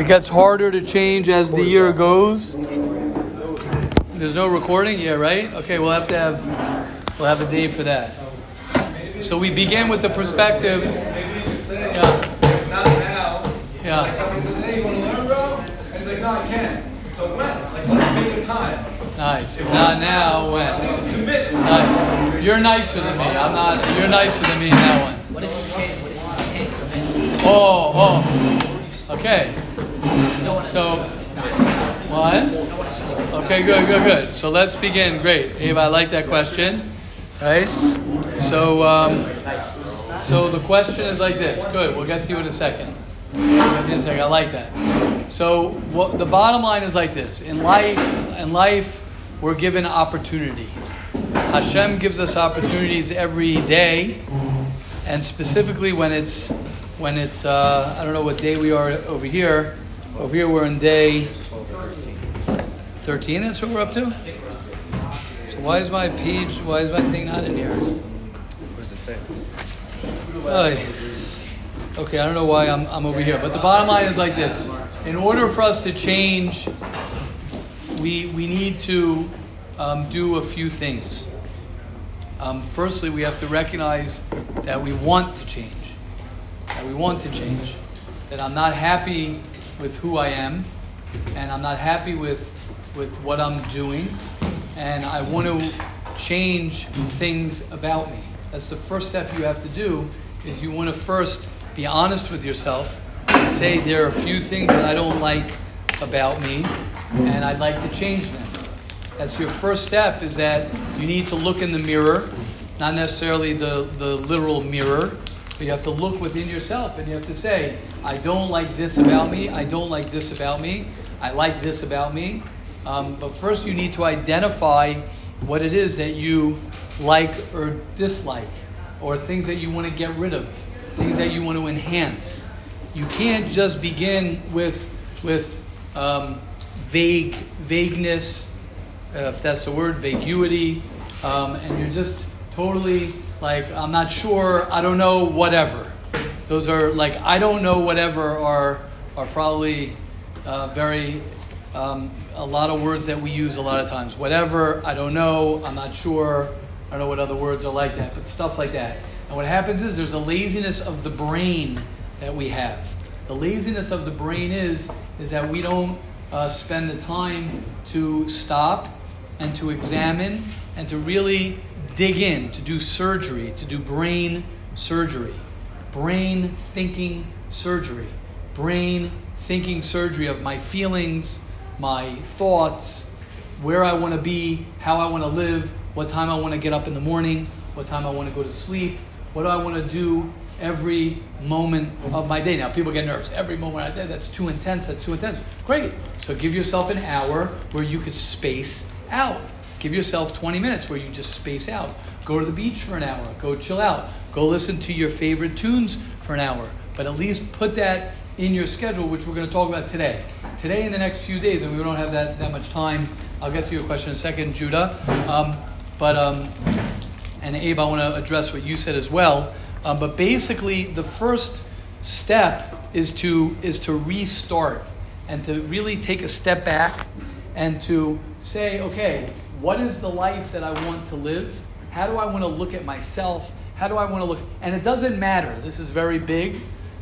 It gets harder to change as the year goes. There's no recording? Yeah, right? Okay, we'll have to have we'll have a day for that. So we begin with the perspective. Yeah. Not now. Yeah. Like someone says, hey, you want to learn, bro? And he's like, no, I can't. So when? Like, let's make a time. Nice. If not now, when? Nice. You're nicer than me. I'm not. You're nicer than me in that one. What if you can't? What if you can't? Oh, oh. Okay. So, what? Okay, good, good, good. So let's begin. Great, Ava. I like that question. Right. So, um, so the question is like this. Good. We'll get to you in a second. We'll in a second. I like that. So, what, the bottom line is like this. In life, in life, we're given opportunity. Hashem gives us opportunities every day, and specifically when it's when it's uh, I don't know what day we are over here. Over here we're in day thirteen. That's what we're up to. So why is my page? Why is my thing not in here? What does it say? Ay. Okay, I don't know why I'm, I'm over here, but the bottom line is like this: in order for us to change, we we need to um, do a few things. Um, firstly, we have to recognize that we want to change. That we want to change. That I'm not happy with who I am, and I'm not happy with with what I'm doing, and I want to change things about me. That's the first step you have to do. Is you want to first be honest with yourself. Say there are a few things that I don't like about me, and I'd like to change them. That's your first step. Is that you need to look in the mirror, not necessarily the, the literal mirror, but you have to look within yourself and you have to say, I don't like this about me. I don't like this about me. I like this about me. Um, but first, you need to identify what it is that you like or dislike, or things that you want to get rid of, things that you want to enhance. You can't just begin with with um, vague vagueness, uh, if that's the word, vaguity, um, and you're just totally like I'm not sure, I don't know, whatever. Those are like I don't know, whatever are are probably uh, very um, a lot of words that we use a lot of times. Whatever, I don't know, I'm not sure. I don't know what other words are like that, but stuff like that. And what happens is there's a laziness of the brain that we have. The laziness of the brain is is that we don't uh, spend the time to stop and to examine and to really dig in, to do surgery, to do brain surgery, brain thinking surgery, brain thinking surgery of my feelings, my thoughts, where I want to be, how I want to live, what time I want to get up in the morning, what time I want to go to sleep, what do I want to do every moment of my day. Now, people get nervous. Every moment I day, that's too intense, that's too intense. Great. So give yourself an hour where you could space out. Give yourself 20 minutes where you just space out. Go to the beach for an hour. Go chill out. Go listen to your favorite tunes for an hour. But at least put that in your schedule, which we're going to talk about today. Today, in the next few days, and we don't have that, that much time. I'll get to your question in a second, Judah. Um, but, um, and Abe, I want to address what you said as well. Um, but basically, the first step is to, is to restart and to really take a step back and to say, okay, what is the life that I want to live? How do I want to look at myself? How do I want to look? And it doesn't matter. This is very big,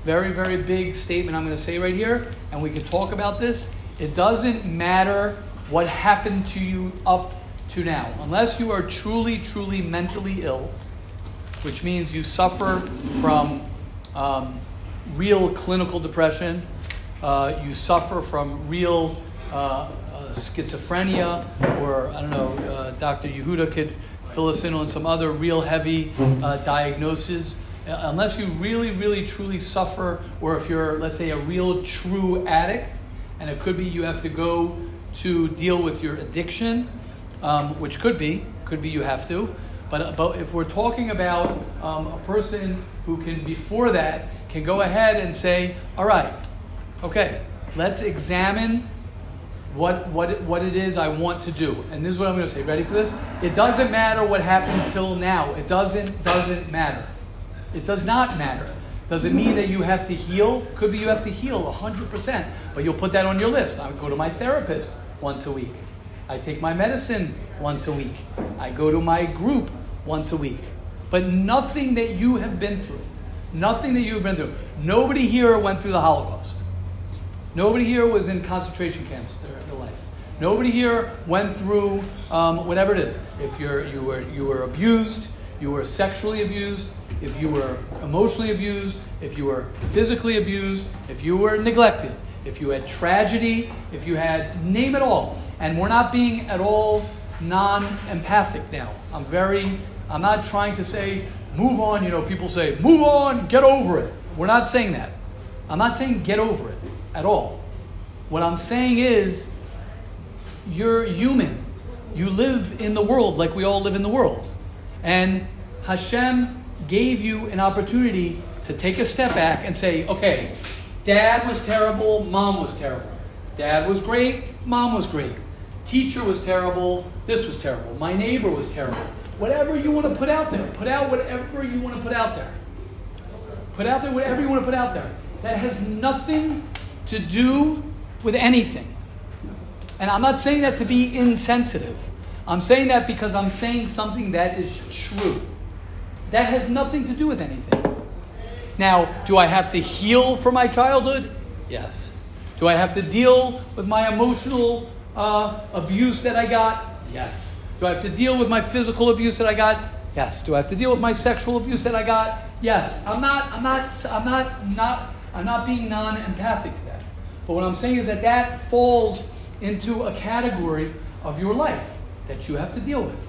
very, very big statement I'm going to say right here, and we can talk about this. It doesn't matter what happened to you up to now. Unless you are truly, truly mentally ill, which means you suffer from um, real clinical depression, uh, you suffer from real uh, schizophrenia, or I don't know, uh, Dr. Yehuda could fill us in on some other real heavy uh, diagnoses. Uh, Unless you really, really, truly suffer, or if you're, let's say, a real true addict, and it could be you have to go to deal with your addiction, um, which could be, could be you have to. But, but if we're talking about um, a person who can, before that, can go ahead and say, all right, okay, let's examine what, what, what it is I want to do. And this is what I'm going to say. Ready for this? It doesn't matter what happened till now. It doesn't, doesn't matter. It does not matter. Does it mean that you have to heal? Could be you have to heal 100%, but you'll put that on your list. I go to my therapist once a week. I take my medicine once a week. I go to my group once a week. But nothing that you have been through, nothing that you have been through. Nobody here went through the Holocaust. Nobody here was in concentration camps their, their life. Nobody here went through um, whatever it is. If you're, you, were, you were abused, you were sexually abused, if you were emotionally abused, if you were physically abused, if you were neglected, if you had tragedy, if you had, name it all. And we're not being at all non empathic now. I'm very, I'm not trying to say, move on. You know, people say, move on, get over it. We're not saying that. I'm not saying get over it at all. What I'm saying is, you're human. You live in the world like we all live in the world. And Hashem gave you an opportunity to take a step back and say, okay, dad was terrible, mom was terrible. Dad was great, mom was great. Teacher was terrible, this was terrible. My neighbor was terrible. Whatever you want to put out there, put out whatever you want to put out there. Put out there whatever you want to put out there. That has nothing to do with anything. And I'm not saying that to be insensitive. I'm saying that because I'm saying something that is true. That has nothing to do with anything. Now, do I have to heal for my childhood? Yes. Do I have to deal with my emotional uh, abuse that I got? Yes. Do I have to deal with my physical abuse that I got? Yes. Do I have to deal with my sexual abuse that I got? Yes. I'm not. I'm not. I'm not. Not. I'm not being non-empathic to that. But what I'm saying is that that falls into a category of your life that you have to deal with.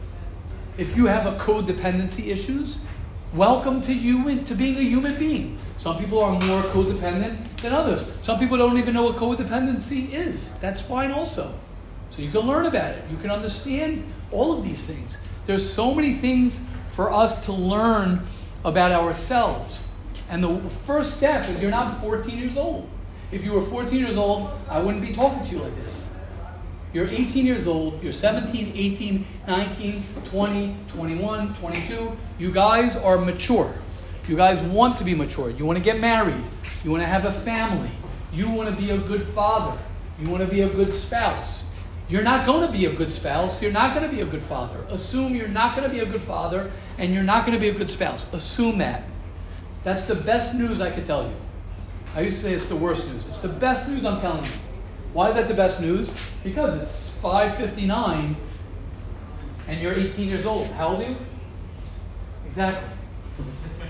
If you have a codependency issues, welcome to you to being a human being. Some people are more codependent than others. Some people don't even know what codependency is. That's fine also. So you can learn about it. You can understand all of these things. There's so many things for us to learn about ourselves. And the first step is you're not 14 years old. If you were 14 years old, I wouldn't be talking to you like this. You're 18 years old, you're 17, 18, 19, 20, 21, 22. You guys are mature. You guys want to be mature. You want to get married. You want to have a family. You want to be a good father. You want to be a good spouse. You're not going to be a good spouse. You're not going to be a good father. Assume you're not going to be a good father and you're not going to be a good spouse. Assume that. That's the best news I could tell you. I used to say it's the worst news. It's the best news I'm telling you. Why is that the best news? Because it's 5:59 and you're 18 years old. How old are you? Exactly.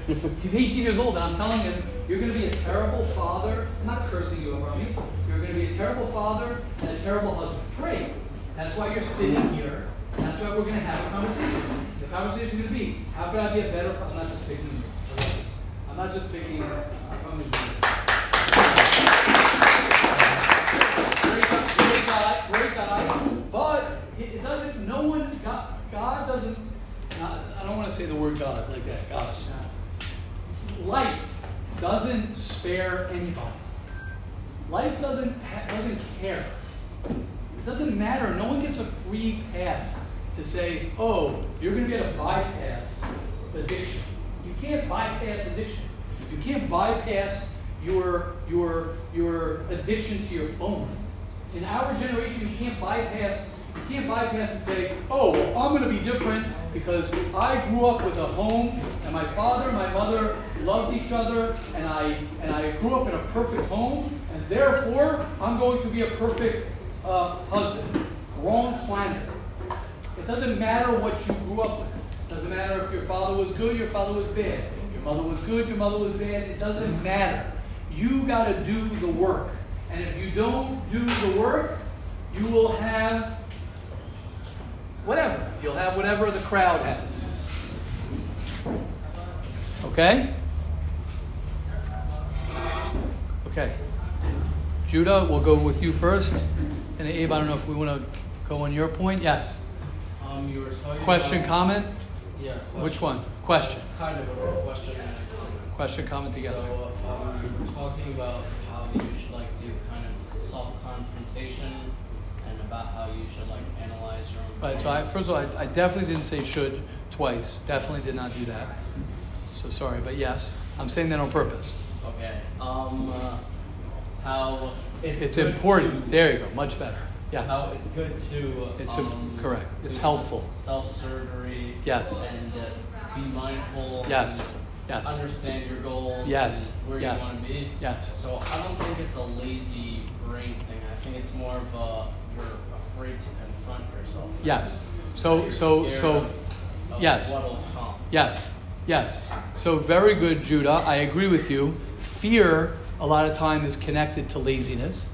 He's 18 years old, and I'm telling him, you're going to be a terrible father. I'm not cursing you over me. You're going to be a terrible father and a terrible husband. Great. That's why you're sitting here. That's why we're going to have a conversation. The conversation is going to be, how could I be a better father? I'm not just picking. I'm not just picking. I'm great, No one. God, God doesn't. I don't want to say the word God like that. God life doesn't spare anybody. Life doesn't doesn't care. It doesn't matter. No one gets a free pass to say, "Oh, you're going to get a bypass addiction." You can't bypass addiction. You can't bypass your your your addiction to your phone. In our generation, you can't bypass can't bypass and say, oh, well, I'm going to be different because I grew up with a home and my father and my mother loved each other and I, and I grew up in a perfect home and therefore I'm going to be a perfect uh, husband. Wrong planet. It doesn't matter what you grew up with. It doesn't matter if your father was good, your father was bad. Your mother was good, your mother was bad. It doesn't matter. You got to do the work. And if you don't do the work, you will have whatever. You'll have whatever the crowd has. Okay? Okay. Judah, we'll go with you first. And Abe, I don't know if we want to go on your point. Yes. Um, you question, comment? Yeah. Question. Which one? Question. Kind of a question and a comment. Question, comment together. So, um, you were talking about how you should like do kind of self-confrontation and about how you should like analyze your own. Right, so I, first of all, I, I definitely didn't say should twice. Definitely did not do that. So sorry, but yes. I'm saying that on purpose. Okay. Um, uh, how it's It's important. to- There you go. Much better. Yes. How it's good to. It's a- um, correct. It's helpful. Self surgery. Yes. And uh, be mindful. Yes. Yes. Understand your goals. Yes. Where Yes. you want to be. Yes. So I don't think it's a lazy brain thing. I think it's more of a you're afraid to confront yourself. Yes. So so so. of- of yes. Yes, yes. So very good, Judah. I agree with you. Fear, a lot of time, is connected to laziness.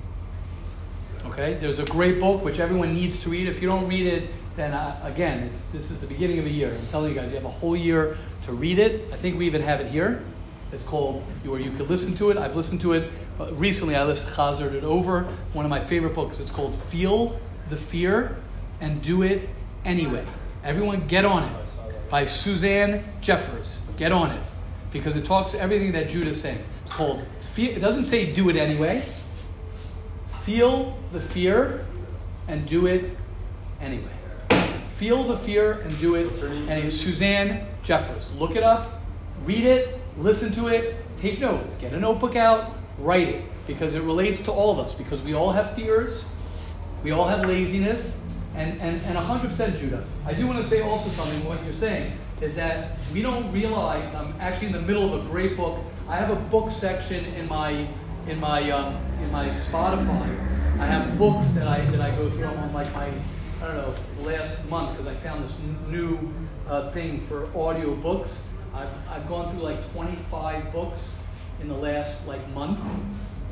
Okay, there's a great book which everyone needs to read. If you don't read it, then uh, again, it's, this is the beginning of a year. I'm telling you guys, you have a whole year to read it. I think we even have it here. It's called, or you could listen to it. I've listened to it uh, recently. I listened, chazered it over. One of my favorite books. It's called Feel the Fear and Do It Anyway. Everyone, get on it by Suzanne Jeffers. Get on it because it talks everything that Judah's saying. It's called. Fe- It doesn't say do it anyway. Feel the fear and do it anyway. Feel the fear and do it anyway. Suzanne Jeffers. Look it up, read it, listen to it, take notes, get a notebook out, write it because it relates to all of us because we all have fears, we all have laziness, and, and, and 100% Judah. I do want to say also something, what you're saying is that we don't realize I'm actually in the middle of a great book. I have a book section in my in my um, in my Spotify. I have books that I that I go through. On like my I don't know last month because I found this new uh, thing for audio books. I've, I've gone through like 25 books in the last like month.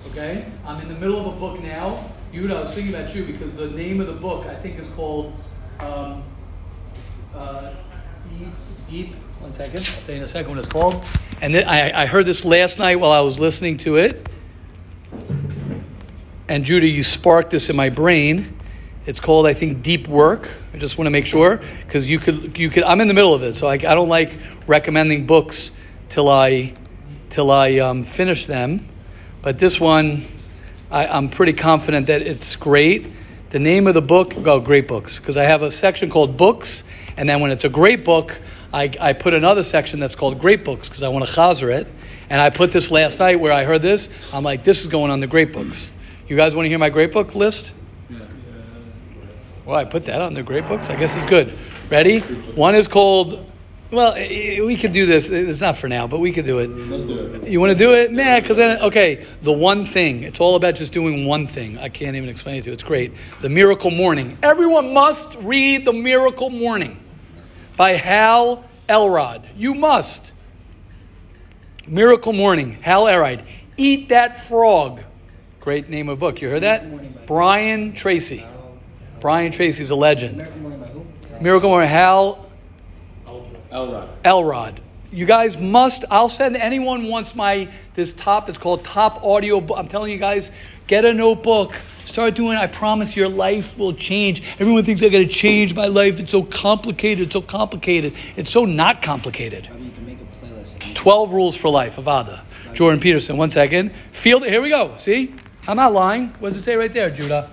Okay, I'm in the middle of a book now. Yuda, I was thinking about you because the name of the book I think is called um, uh, Deep. Deep. One second, I'll tell you in a second what it's called. And then I, I heard this last night while I was listening to it. And Judah, you sparked this in my brain. It's called, I think, Deep Work. I just want to make sure because you could, you could. I'm in the middle of it, so I, I don't like recommending books till I, till I um, finish them. But this one, I, I'm pretty confident that it's great. The name of the book, oh, great books, because I have a section called books, and then when it's a great book, I, I put another section that's called great books because I want to chazer it. And I put this last night where I heard this. I'm like, this is going on the great books. You guys want to hear my great book list? Well, I put that on the great books. I guess it's good. Ready? One is called. Well, we could do this. It's not for now, but we could do it. Let's do it. You want to do it? Nah, because then, okay, the one thing. It's all about just doing one thing. I can't even explain it to you. It's great. The Miracle Morning. Everyone must read The Miracle Morning by Hal Elrod. You must. Miracle Morning, Hal Elrod. Eat That Frog. Great name of book. You heard that? Brian Tracy. Brian Tracy's a legend. Miracle Morning, Hal Elrod. Elrod. You guys must. I'll send anyone wants my this top. It's called Top Audio. Bo- I'm telling you guys, get a notebook. Start doing. it. I promise your life will change. Everyone thinks I got to change my life. It's so complicated. It's so complicated. It's so not complicated. Maybe you can make a playlist. 12 rules for life, Avada. Jordan Peterson, one second. Feel, here we go. See? I'm not lying. What does it say right there, Judah?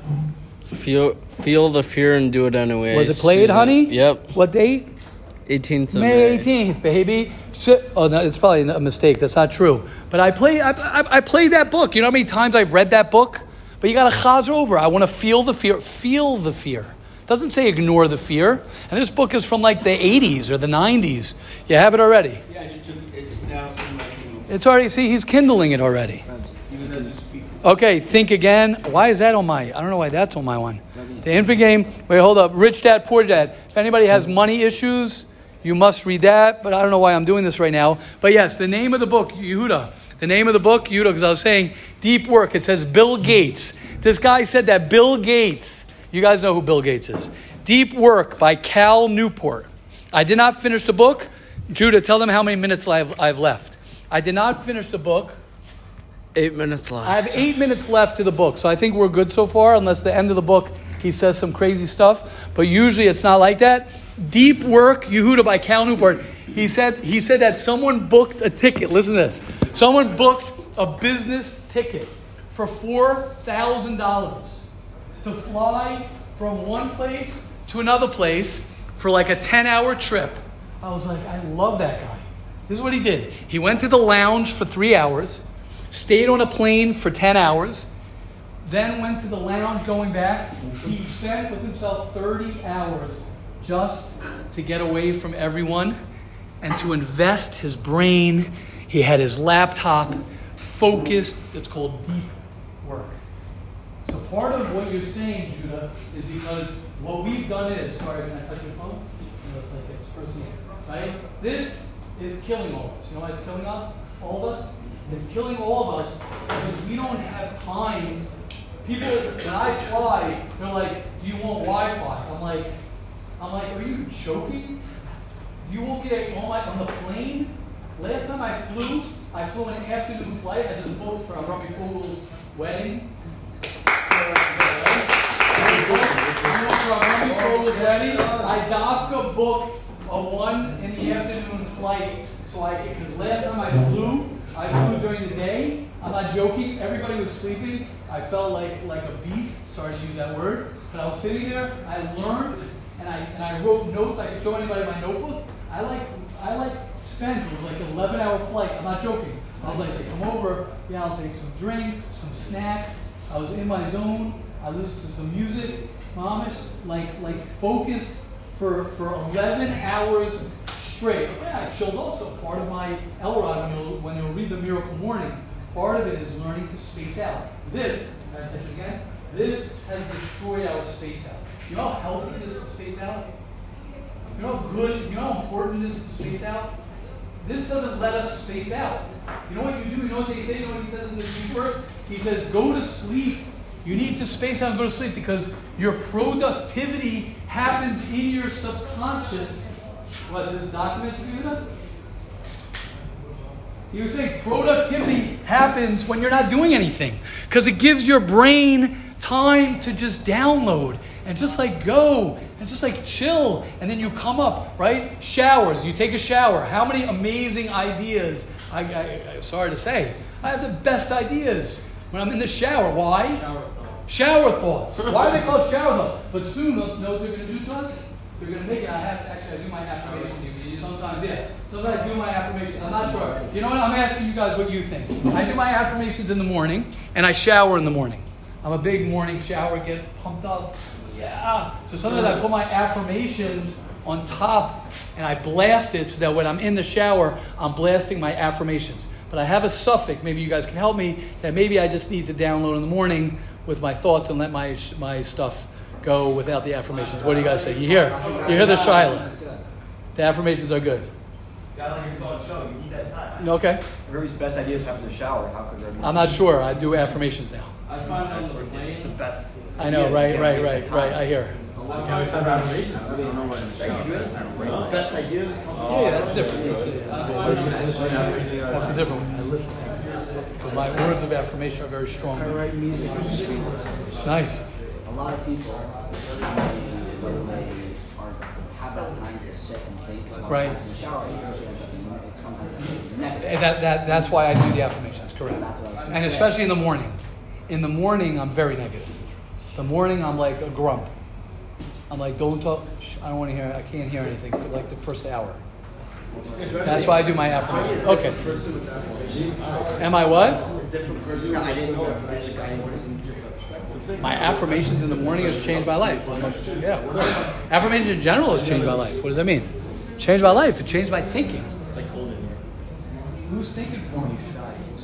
Feel feel the fear and do it anyway. Was it played, Susan. honey? Yep. What date? 18th of May May. 18th, baby. So, oh, no, it's probably a mistake. That's not true. But I play, I, I, I play that book. You know how many times I've read that book? But you got to chaz over. I want to feel the fear. Feel the fear. Doesn't say ignore the fear. And this book is from like the 80s or the 90s. You have it already. Yeah, I just took it's now in my kingdom. It's already, see, he's kindling it already. Even as you speak. Okay, think again. Why is that on my? I don't know why that's on my one. The Infinite Game. Wait, hold up. Rich dad, poor dad. If anybody has money issues, you must read that. But I don't know why I'm doing this right now. But yes, the name of the book, Yehuda. The name of the book, Yehuda, because I was saying deep work. It says Bill Gates. This guy said that Bill Gates. You guys know who Bill Gates is. Deep Work by Cal Newport. I did not finish the book. Judah, tell them how many minutes I've, I've left. I did not finish the book. Eight minutes left. I have eight minutes left to the book, so I think we're good so far, unless the end of the book he says some crazy stuff. But usually it's not like that. Deep Work, Yehuda by Cal Newport. He said, he said that someone booked a ticket. Listen to this. Someone booked a business ticket for $4,000 to fly from one place to another place for like a 10 hour trip. I was like, I love that guy. This is what he did. He went to the lounge for three hours, stayed on a plane for 10 hours, then went to the lounge going back. He spent with himself 30 hours just to get away from everyone and to invest his brain. He had his laptop focused. It's called deep work. So part of what you're saying, Judah, is because what we've done is, sorry, can I touch your phone? It looks like it's personal, right? This is killing all of us. You know why it's killing all of us? It's killing all of us because we don't have time. People, when I fly, they're like, "Do you want Wi-Fi?" I'm like, "I'm like, are you joking? You want me to on my on the plane? Last time I flew, I flew an afternoon flight. I just booked for Robbie Fogel's wedding. I Dafka booked a book a one in the afternoon flight. So I, because last time I flew, I flew during the day. I'm not joking. Everybody was sleeping. I felt like like a beast. Sorry to use that word, but I was sitting there. I learned and I and I wrote notes. I could show anybody my notebook. I like I like spent it was like an 11 hour flight. I'm not joking. I was like, they come over. Yeah, I'll take some drinks, some snacks. I was in my zone. I listened to some music. Mamish, like like focused for for 11 hours straight. Yeah, I chilled also. Part of my Elrod, when you when you read the Miracle Morning, part of it is learning to space out. This, it again? This has destroyed our space out. You know how healthy it is to space out? You know how good, you know how important it is to space out? This doesn't let us space out. You know what you do? You know what they say? You know what he says in the paper? He says, go to sleep. You need to space out and go to sleep because your productivity happens in your subconscious. What, this document you that? He was saying productivity happens when you're not doing anything because it gives your brain time to just download and just like go and just like chill. And then you come up, right? Showers. You take a shower. How many amazing ideas? I, I, I sorry to say, I have the best ideas when I'm in the shower. Why? Shower thoughts. Shower thoughts. Why are they called shower thoughts? But soon, know know what they're going to do to us? They're going to make it. I have actually, I do my affirmations. Sometimes, yeah. Sometimes I do my affirmations. I'm not sure. You know what? I'm asking you guys what you think. I do my affirmations in the morning, and I shower in the morning. I'm a big morning shower, get pumped up. Yeah. So sometimes I put my affirmations on top and I blast it so that when I'm in the shower, I'm blasting my affirmations. But I have a suffix, maybe you guys can help me, that maybe I just need to download in the morning with my thoughts and let my, my stuff go without the affirmations. What do you guys say? You hear? You hear the Shiloh? The affirmations are good. Okay. Everybody's best ideas happen in the shower. How could there? I'm not sure. I do affirmations now. I find on the plane. It's the best. I know, ideas. right, You right, can't waste right, the right. time. I hear. Thank you. Best ideas. Yeah, that's different. That's a, that's a different one. I listen. Because my words of affirmation are very strong. I write music. Nice. A lot of people, are, have that time to sit and think Right. things in the shower, it usually ends up being it's sometimes negative. And that, that, that's why I do the affirmations, correct. That's what I was gonna And especially in the morning. In the morning, I'm very negative. The morning, I'm like a grump. I'm like, don't talk. Shh, I don't want to hear. I can't hear anything for like the first hour. That's why I do my affirmations. Okay. Am I what? different person. I didn't know affirmation. I didn't My affirmations in the morning has changed my life. I'm like, yeah. Affirmations in general has changed my life. What does that mean? Changed my life. It changed my thinking. Who's thinking for me?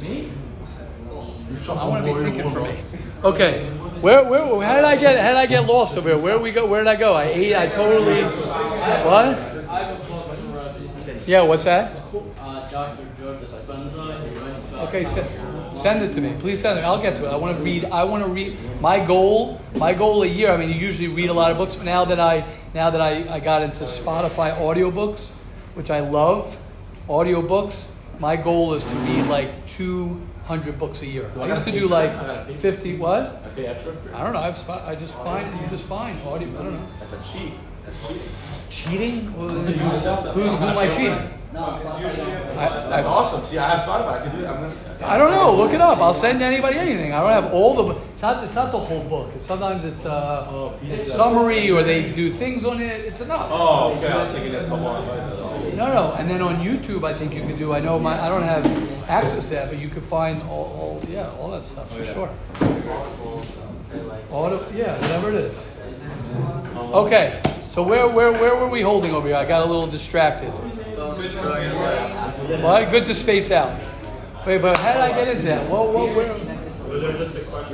Me? I want to be thinking for me. Okay. Where, where, how did I get, how did I get lost over here? Where we go? Where did I go? I ate. I totally. What? Yeah. What's that? Okay. Send, send it to me. Please send it. I'll get to it. I want to read. I want to read. My goal. My goal a year. I mean, you usually read a lot of books, but now that I now that I, I got into Spotify audiobooks, which I love, audiobooks. My goal is to read like two hundred books a year. I used to do like fifty. What? I pay extra? I don't know. I've, sp- I just find you just find audio. I don't know. That's a cheat. That's cheating. Cheating? Well, who, who am I cheating? I, That's awesome. See, I have Spotify. I can do that. I'm gonna. I don't know. Look it up. I'll send anybody anything. I don't have all the. It's not. It's not the whole book. It's, sometimes it's uh, it's summary or they do things on it. It's enough. Oh, okay. I was thinking that's the one. No, no. And then on YouTube, I think you can do. I know my. I don't have access to that, but you can find all. all yeah, all that stuff for sure. All yeah, whatever it is. Okay. So where where where were we holding over here? I got a little distracted. Well, good to space out. Wait, but how did I get into that? What, what, where?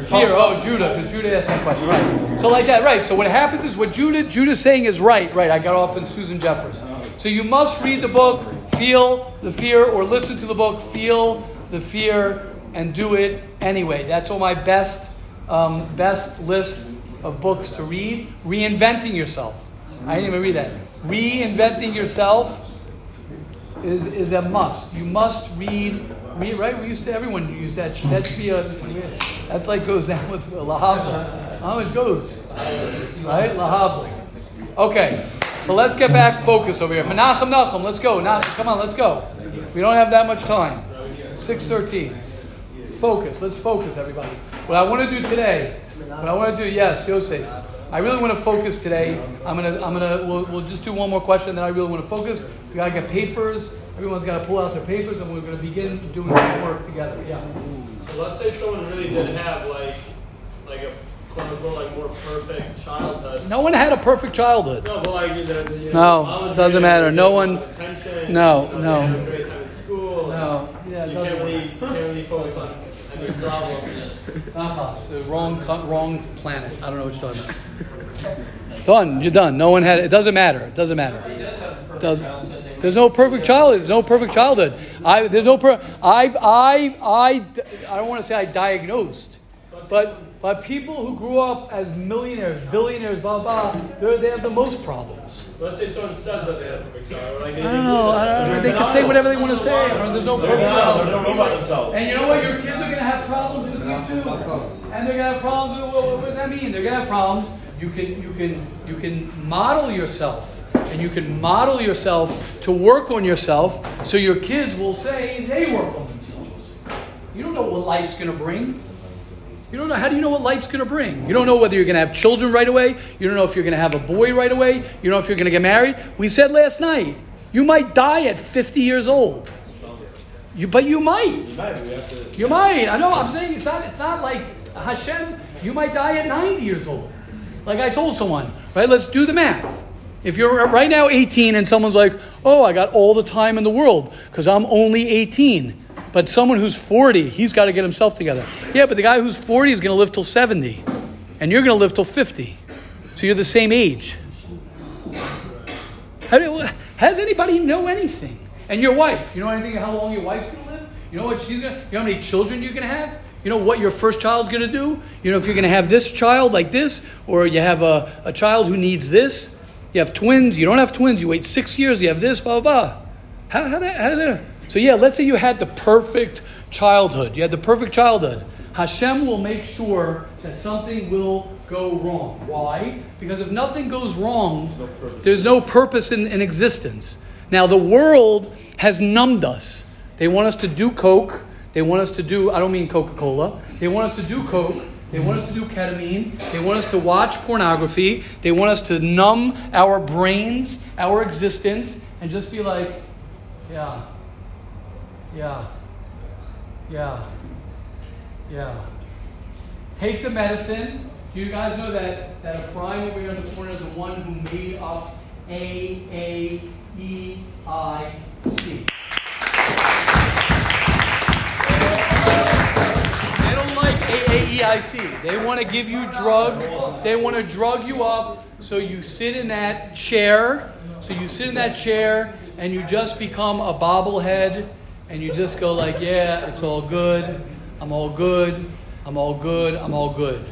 Fear. Oh, Judah, because Judah asked that question. Right. So like that, right. So what happens is what Judah Judah's saying is right. Right. I got off in Susan Jeffers. So you must read the book, feel the fear, or listen to the book, feel the fear, and do it anyway. That's all my best um, best list of books to read. Reinventing yourself. I didn't even read that. Reinventing yourself is, is a must. You must read, read, right? We used to, everyone used that. That should be a, that's like goes down with Lahavda. How much goes? Right? Lahavda. Okay, But let's get back focused over here. Menachem Nachum, let's go. Nachum, come on, let's go. We don't have that much time. 613. Focus. Let's focus, everybody. What I want to do today, what I want to do, yes, Yosef. I really want to focus today. I'm gonna, I'm gonna, we'll, we'll just do one more question. Then I really want to focus. We gotta get papers. Everyone's got to pull out their papers, and we're gonna begin doing some work together. Yeah. So let's say someone really did have like, like a quote unquote like more perfect childhood. No one had a perfect childhood. No, but like you know, you No, know, mom doesn't matter. No one- attention, no, you know, no. They had a great time in school. No. Yeah. you can't really, can't really focus on any problem. It's not possible. Wrong, wrong planet. I don't know what you're talking about. Done. You're done. No one had. It doesn't matter. It doesn't matter. Doesn't. There's no perfect childhood. There's no perfect childhood. I. There's no. Per, I've. I. I. I don't want to say I diagnosed, but but people who grew up as millionaires, billionaires, blah blah, blah they have the most problems. So let's say someone says that they have a perfect childhood. Like I don't know. I don't know. They can say whatever they want to say. I don't know. There's no perfect They don't know about themselves. And you know what? Your kids are going to have problems with you too. And they're going to have problems with, what, what does that mean? They're going to have problems. You can, you can, you can model yourself. And you can model yourself to work on yourself so your kids will say they work on themselves. You don't know what life's going to bring. You don't know. How do you know what life's going to bring? You don't know whether you're going to have children right away. You don't know if you're going to have a boy right away. You don't know if you're going to get married. We said last night, you might die at 50 years old. You, but you might. You might. I know. I'm saying it's not. It's not like Hashem. You might die at 90 years old. Like I told someone. Right. Let's do the math. If you're right now 18 and someone's like, "Oh, I got all the time in the world because I'm only 18," but someone who's 40, he's got to get himself together. Yeah, but the guy who's 40 is going to live till 70, and you're going to live till 50. So you're the same age. How, do- how does anybody know anything? And your wife, you know anything how long your wife's going to live? You know what she's going to, you know how many children you're going to have? You know what your first child's going to do? You know if you're going to have this child like this, or you have a, a child who needs this. You have twins, you don't have twins, you wait six years, you have this, blah, blah, blah. How, how, that, how? So yeah, let's say you had the perfect childhood. You had the perfect childhood. Hashem will make sure that something will go wrong. Why? Because if nothing goes wrong, there's no purpose in, in existence. Now, the world has numbed us. They want us to do Coke. They want us to do, I don't mean Coca Cola. They want us to do Coke. They want us to do ketamine. They want us to watch pornography. They want us to numb our brains, our existence, and just be like, yeah, yeah, yeah, yeah. Take the medicine. Do you guys know that, that Ephraim over here in the corner is the one who made up A A E I C? They don't like AAEIC. They want to give you drugs. They want to drug you up so you sit in that chair. So you sit in that chair and you just become a bobblehead and you just go like, yeah, it's all good. I'm all good. I'm all good. I'm all good.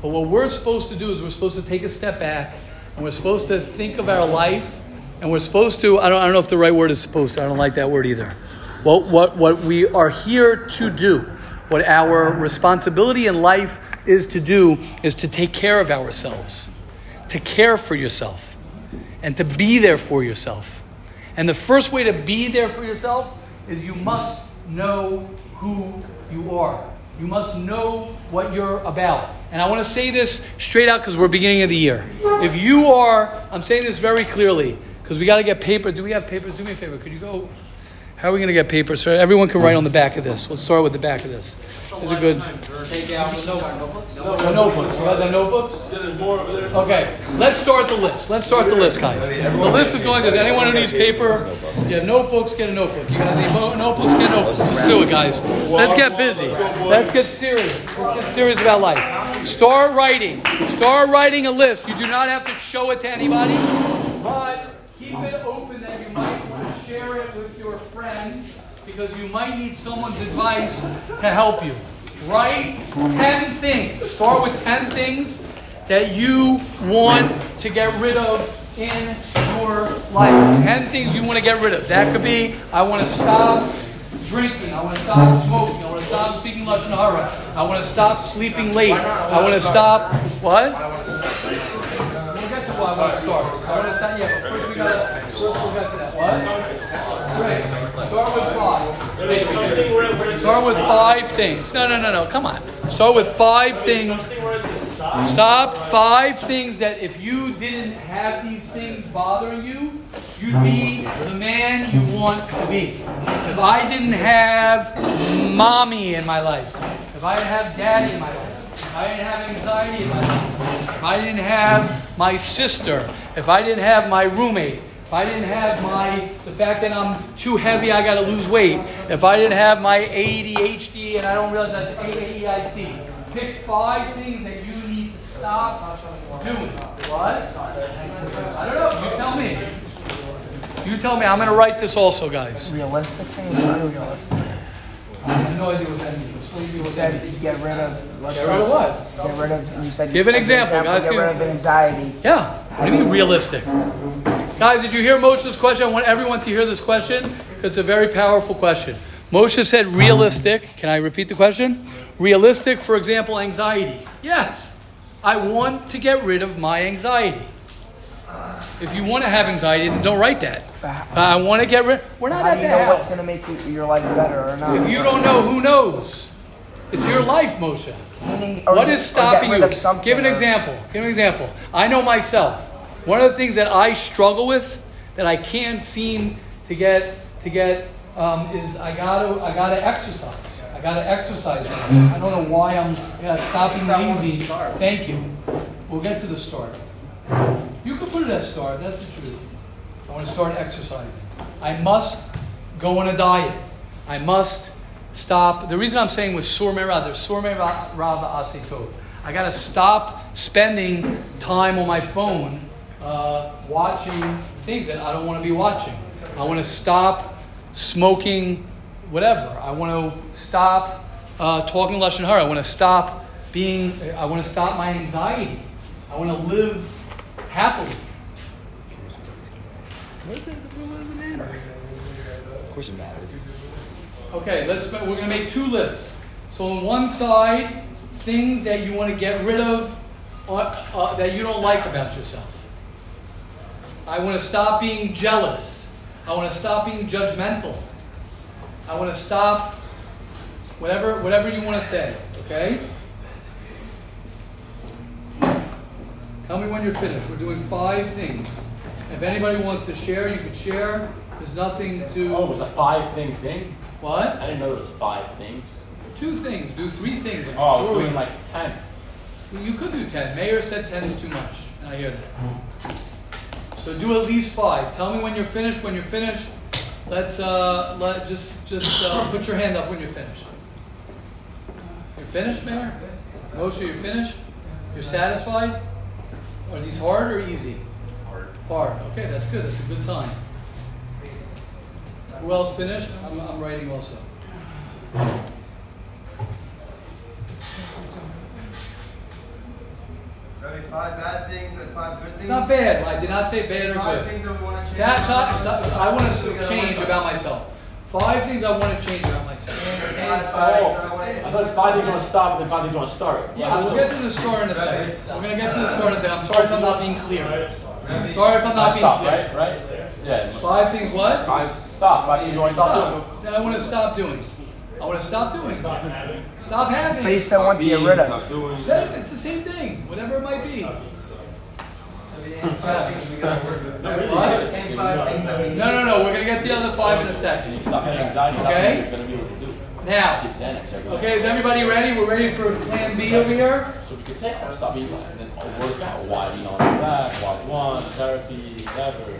But what we're supposed to do is we're supposed to take a step back and we're supposed to think of our life and we're supposed to, I don't, I don't know if the right word is supposed to, I don't like that word either. Well, what, what we are here to do, what our responsibility in life is to do, is to take care of ourselves, to care for yourself, and to be there for yourself. And the first way to be there for yourself is you must know who you are. You must know what you're about. And I want to say this straight out because we're beginning of the year. If you are, I'm saying this very clearly because we got to get paper. Do we have papers? Do me a favor. Could you go? How are we going to get paper so everyone can write on the back of this? Let's start with the back of this. Is it good? Take out notebooks. The notebooks. You guys have notebooks? There's more over there. Okay, let's start the list. Let's start the list, guys. The list is going. Does anyone who needs paper? You have notebooks, get a notebook. You got any notebooks, get notebooks. Let's do it, guys. Let's get busy. Let's get serious. Let's get serious about life. Start writing. Start writing a list. You do not have to show it to anybody, but keep it open that you might to share it with your friend because you might need someone's advice to help you. Write 10 things. Start with 10 things that you want to get rid of in your life. 10 things you want to get rid of. That could be I want to stop drinking. I want to stop smoking. I want to stop speaking Lashon Hara. I want to stop sleeping late. I want to stop. What? To why I want to start. I want to start. Yeah, but first we gotta. First to that. What? Start with five. There's something where, where it's Start with five things. No, no, no, no. Come on. Start with five things. something where it's a stop. Five things that if you didn't have these things bothering you, you'd be the man you want to be. If I didn't have mommy in my life, if I didn't have daddy in my life, if I didn't have anxiety if I didn't have my sister, if I didn't have my roommate, if I didn't have my the fact that I'm too heavy, I got to lose weight. If I didn't have my ADHD and I don't realize that's AAEIC, pick five things that you need to stop doing. What? I don't know. You tell me. You tell me. I'm going to write this also, guys. Realistic things unrealistic? I have no idea what that means. You You with that said you get rid of. Get rid of what? Get rid of. You said. Give an example, guys. Get rid of anxiety. Yeah. What do you mean realistic? Guys, did you hear Moshe's question? I want everyone to hear this question because it's a very powerful question. Moshe said realistic. Can I repeat the question? Realistic, for example, anxiety. Yes. I want to get rid of my anxiety. If you want to have anxiety, then don't write that. I want to get rid. We're not How at do you know what's going to make your life better or not? If you don't know, who knows? It's your life, Moshe. Meaning, What is stopping you? Give an or- example. Give an example. I know myself. One of the things that I struggle with that I can't seem to get to get um, is I gotta I gotta exercise. I gotta exercise. I don't know why I'm yeah, stopping lazy. Thank you. We'll get to the start. You can put it as start. That's the truth. I want to start exercising. I must go on a diet. I must stop. The reason I'm saying with Sur Merad, there's Sur Merad Asetov. I got to stop spending time on my phone uh, watching things that I don't want to be watching. I want to stop smoking whatever. I want to stop uh, talking Lashon Hara. I want to stop being, I want to stop my anxiety. I want to live happily. Of course it matters. Okay, let's. We're going to make two lists. So on one side, things that you want to get rid of, uh, uh, that you don't like about yourself. I want to stop being jealous. I want to stop being judgmental. I want to stop. Whatever, whatever you want to say. Okay. Tell me when you're finished. We're doing five things. If anybody wants to share, you could share. There's nothing to. Oh, it was a five thing thing? What? I didn't know there was five things. Two things. Do three things. I'm Oh, sure doing like ten. You could do 10. Meir said 10 is too much, and I hear that. So do at least five. Tell me when you're finished. When you're finished, let's uh, let just just uh, put your hand up when you're finished. You're finished, Meir? Moshe, you're finished? You're satisfied? Are these hard or easy? Hard. Hard. Okay, that's good. That's a good sign. Who else finished? I'm, I'm writing also. Ready? Five bad things and five good things. It's not bad. I did not say bad or Five good. things that we want to change. That's not, stop- I want to change about myself. Five things I want to change about myself. Five, five Oh, things I oh, want to thought it's five things you want to stop and then five things I want to start. Yeah, we'll get to the store in a second. We're going to get to the store in a second. I'm sorry if I'm not being clear. Sorry if I'm not being stop, clear. right? Right? Yeah. Five things what? Five stuff Five things you want to stop doing. That I want to stop doing. I want to stop doing. Stop having. Stop having. you having. still want to get rid of. Stop doing. Same, it's the same thing, whatever it might be. No, no, no. We're gonna get the other five in a second. Stop having anxiety. Stop Okay. what you're gonna be able to do. Now, Take Xanax every okay, is everybody ready? We're ready for Plan B over here. So we could say, oh, stop eating and then I'll work out. Why do you know that? Watch one, therapy, whatever.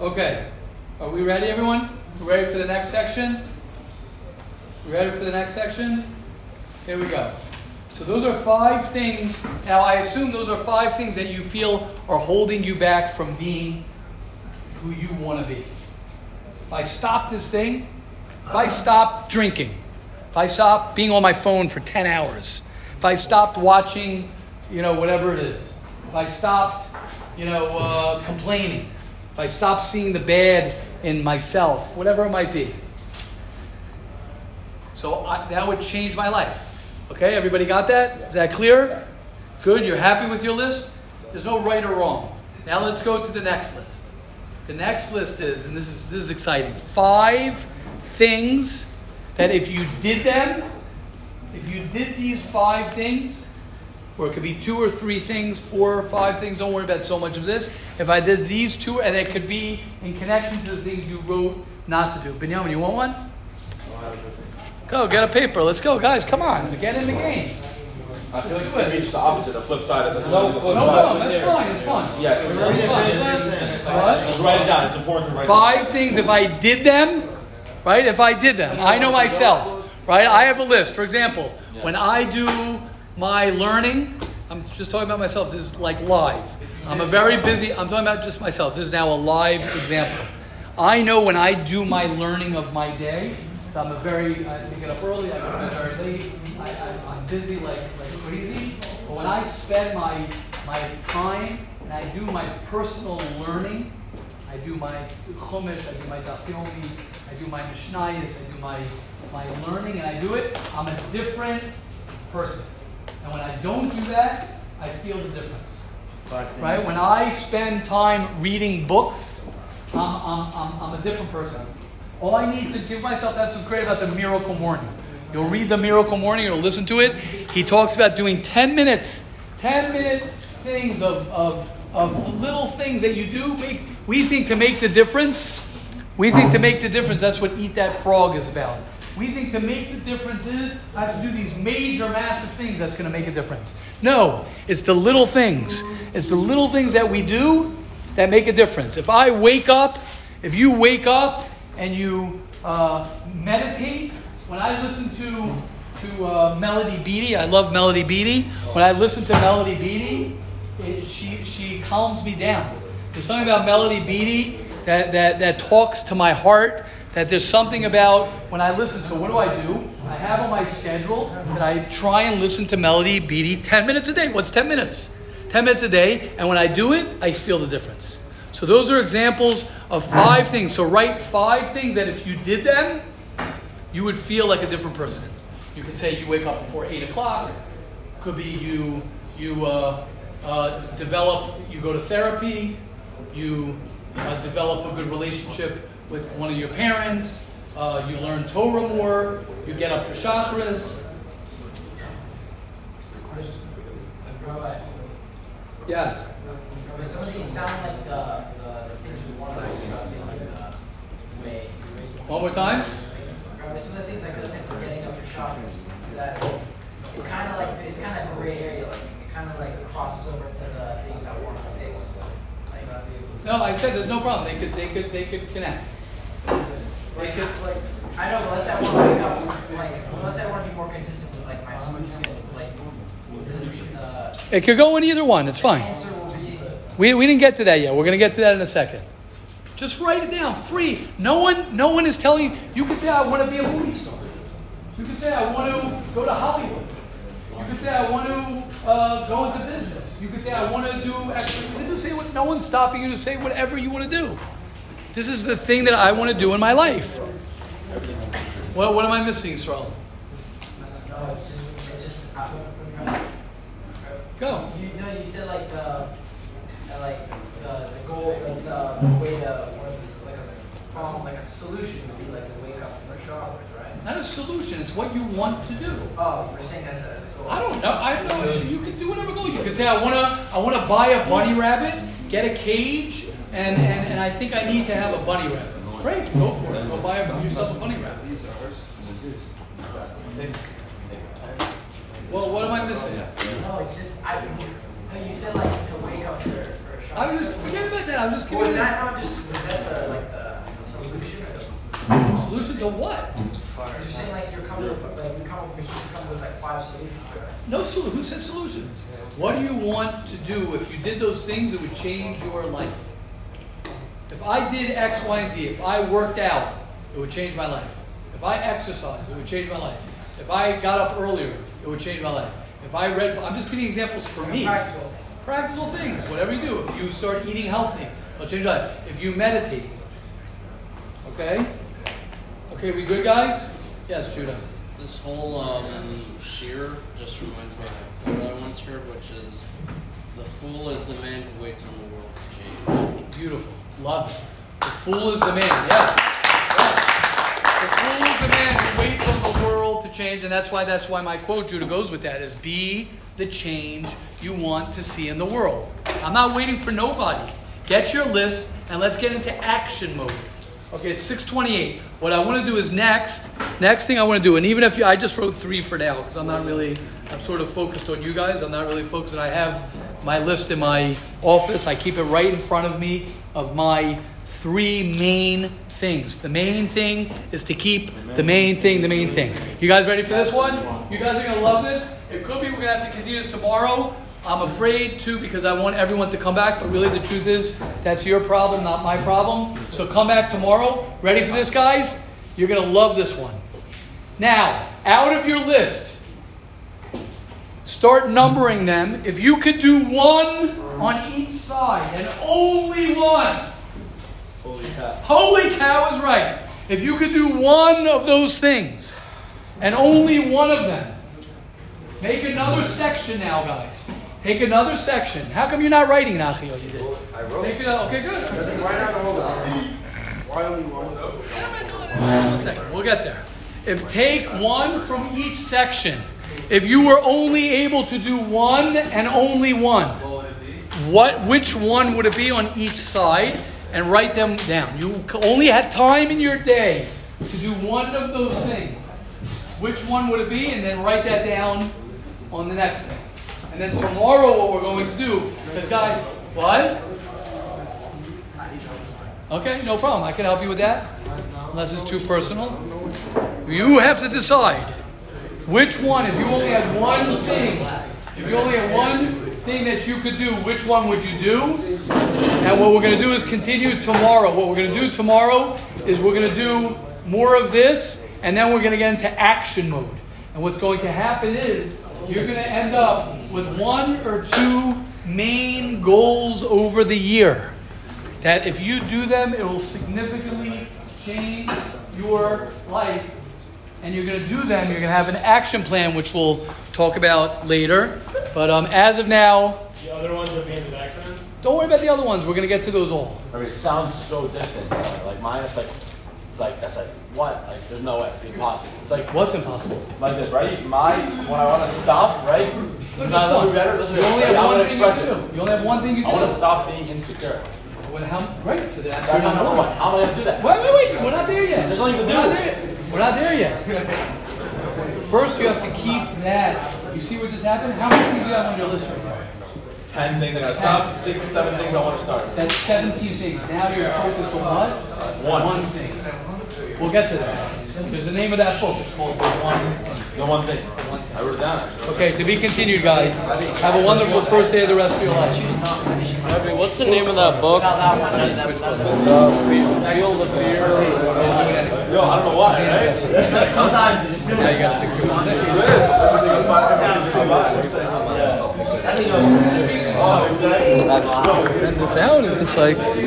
Okay, are we ready, everyone? Ready for the next section? We ready for the next section? Here we go. So those are five things. Now I assume those are five things that you feel are holding you back from being who you want to be. If I stop this thing, if I stop drinking, if I stop being on my phone for 10 hours, if I stopped watching, you know, whatever it is, if I stopped, you know, uh, complaining, if I stopped seeing the bad in myself, whatever it might be. So I, that would change my life. Okay, everybody got that? Is that clear? Good, you're happy with your list? There's no right or wrong. Now let's go to the next list. The next list is, and this is, this is exciting, five things that if you did them, if you did these five things, or it could be two or three things, four or five things, don't worry about so much of this. If I did these two, and it could be in connection to the things you wrote not to do. Benjamin, you want one? Go, get a paper. Let's go, guys. Come on, get in the game. I feel like it's reached the opposite, the flip side of this. No, no, that's fine. It's fun. Yes. It's fine. What? Write it down. It's important to write it Five things, if I did them, right? If I did them, I know myself, right? I have a list. For example, when I do my learning, I'm just talking about myself. This is like live. I'm a very busy, I'm talking about just myself. This is now a live example. I know when I do my learning of my day, so I'm a very, I have to get up early, I go to bed very late, I, I, I'm busy like, like crazy. But when I spend my, my time and I do my personal learning, I do my chumash, I do my dafyomi, I do my mishnayos, I do my, my learning, and I do it, I'm a different person. And when I don't do that, I feel the difference. Right? When I spend time reading books, I'm, I'm, I'm, I'm a different person. All I need to give myself, that's what's great about the miracle morning. You'll read the miracle morning, you'll listen to it. He talks about doing 10 minutes, 10 minute things of, of, of little things that you do. Make, we think to make the difference, we think to make the difference, that's what Eat That Frog is about. We think to make the difference is I have to do these major, massive things that's going to make a difference. No, it's the little things. It's the little things that we do that make a difference. If I wake up, if you wake up and you uh, meditate, when I listen to to uh, Melody Beattie, I love Melody Beattie. When I listen to Melody Beattie, it, she she calms me down. There's something about Melody Beattie that, that, that talks to my heart. That there's something about when I listen. So what do I do? I have on my schedule that I try and listen to Melody Beattie 10 minutes a day. What's 10 minutes? 10 minutes a day. And when I do it, I feel the difference. So those are examples of five things. So write five things that if you did them, you would feel like a different person. You could say you wake up before 8 o'clock. Could be you, you uh, uh, develop, you go to therapy. You uh, develop a good relationship with one of your parents. Uh, you learn Torah more. You get up for shacharis. Yes. But some of these sound like the, the, the things we want to do, uh, way. One more time. Rabbi, some of the things like this, like forgetting of your shacharis, that it kind of like it's kind of a gray area. Like it kind of like crosses over to the things I want to fix. Like, No, I said there's no problem. They could, they could, they could connect. They like, like I know, but let's say I want to wake up. Like, let's say I want to be more consistent with like my sleep schedule. Like, uh, It could go in either one. It's fine. Answer will be We, we didn't get to that yet. We're going to get to that in a second. Just write it down, free. No one, no one is telling you. You could say, I want to be a movie star. You could say, I want to go to Hollywood. You could say, I want to uh, go into business. You could say, I want to do X. You say what, no one's stopping you to say whatever you want to do. This is the thing that I want to do in my life. What, what am I missing, Israel? No, it's just, it's just, Go. You know, you said like the, goal, the, the, the way to, like a problem, like a solution would be like to wake up showers, right? Not a solution. It's what you want to do. Oh, you're saying that's a, as a goal. I don't know. I know. You can do whatever goal. You could say, I wanna, I wanna buy a bunny rabbit, get a cage, and, and, and I think I need to have a bunny rabbit. Great, go for it. Go buy a, yourself a bunny rabbit. Well, what am I missing? No, it's just, I, you said like to wake up for, for a shower. I was just forget about that. I was just giving Was that not just, was that the, like the solution or the? solution to what? You're saying like you're coming with, like, you come, to come with like five solutions? No solution. Who said solutions? What do you want to do? If you did those things, it would change your life. If I did X, Y, and Z, if I worked out, it would change my life. If I exercised, it would change my life. If I got up earlier, it would change my life. If I read, I'm just giving examples for me. Practical. Things, whatever you do. If you start eating healthy, it'll change your life. If you meditate, okay? Okay, we good, guys? Yes, Judah. This whole um, shiur just reminds me of a quote I once heard, which is, "The fool is the man who waits on the world to change." Beautiful. Love it. The fool is the man. Yeah. The fool is the man who waits on the world change, and that's why that's why my quote, Judah, goes with that is be the change you want to see in the world. I'm not waiting for nobody. Get your list and let's get into action mode. Okay, it's 628. What I want to do is next, next thing I want to do, and even if you, I just wrote three for now, because I'm not really, I'm sort of focused on you guys. I'm not really focused, and I have my list in my office. I keep it right in front of me of my three main things. The main thing is to keep the main thing the main thing. You guys ready for this one? You guys are going to love this. It could be we're going to have to continue this tomorrow. I'm afraid to because I want everyone to come back, but really the truth is that's your problem, not my problem. So come back tomorrow. Ready for this, guys? You're going to love this one. Now, out of your list, start numbering them. If you could do one on each side and only one, cow. holy cow is right. If you could do one of those things and only one of them, make another section now, guys. Take another section. How come you're not writing, Nachio? You did. I wrote. Take it. Okay, good. Why not hold on? Why only one? One second, we'll get there. If take one from each section, if you were only able to do one and only one, what which one would it be on each side? And write them down. You only had time in your day to do one of those things. Which one would it be? And then write that down on the next thing. And then tomorrow, what we're going to do, because guys, what? Okay, no problem. I can help you with that, unless it's too personal. You have to decide which one. If you only had one thing, if you only had one thing that you could do, which one would you do? And what we're going to do is continue tomorrow. What we're going to do tomorrow is we're going to do more of this, and then we're going to get into action mode. And what's going to happen is you're going to end up with one or two main goals over the year. That if you do them, it will significantly change your life. And you're going to do them, you're going to have an action plan, which we'll talk about later. But um, as of now, The other ones will be. Don't worry about the other ones. We're going to get to those all. I mean, it sounds so distant. Like mine, it's like, it's like that's like what? Like there's no way. It's impossible. It's like What's impossible? like this, right? My when I want to stop, right? Not just one. better. You only have I one thing you can do. You only have one thing you I want to stop being insecure. Well, how, right, so that's That's not number one. How am I gonna do that? Wait, wait, wait. We're not there yet. There's nothing to We're not do. there. We're not there yet. First, you have to keep that. You see what just happened? How many things do you have on your list right now? Ten things I gotta stop. Six, seven things I want to start. That's 17 things. Now you're focused on what? One. One thing. We'll get to that. There's the name of that book. It's called The One Thing. The one thing. I wrote it down. Okay, to be continued, guys. Have a wonderful first day of the rest of your life. Harvey, what's the name of that book? Feel the fear. Yo, I don't know why, right? Now you gotta think. And the sound is just like.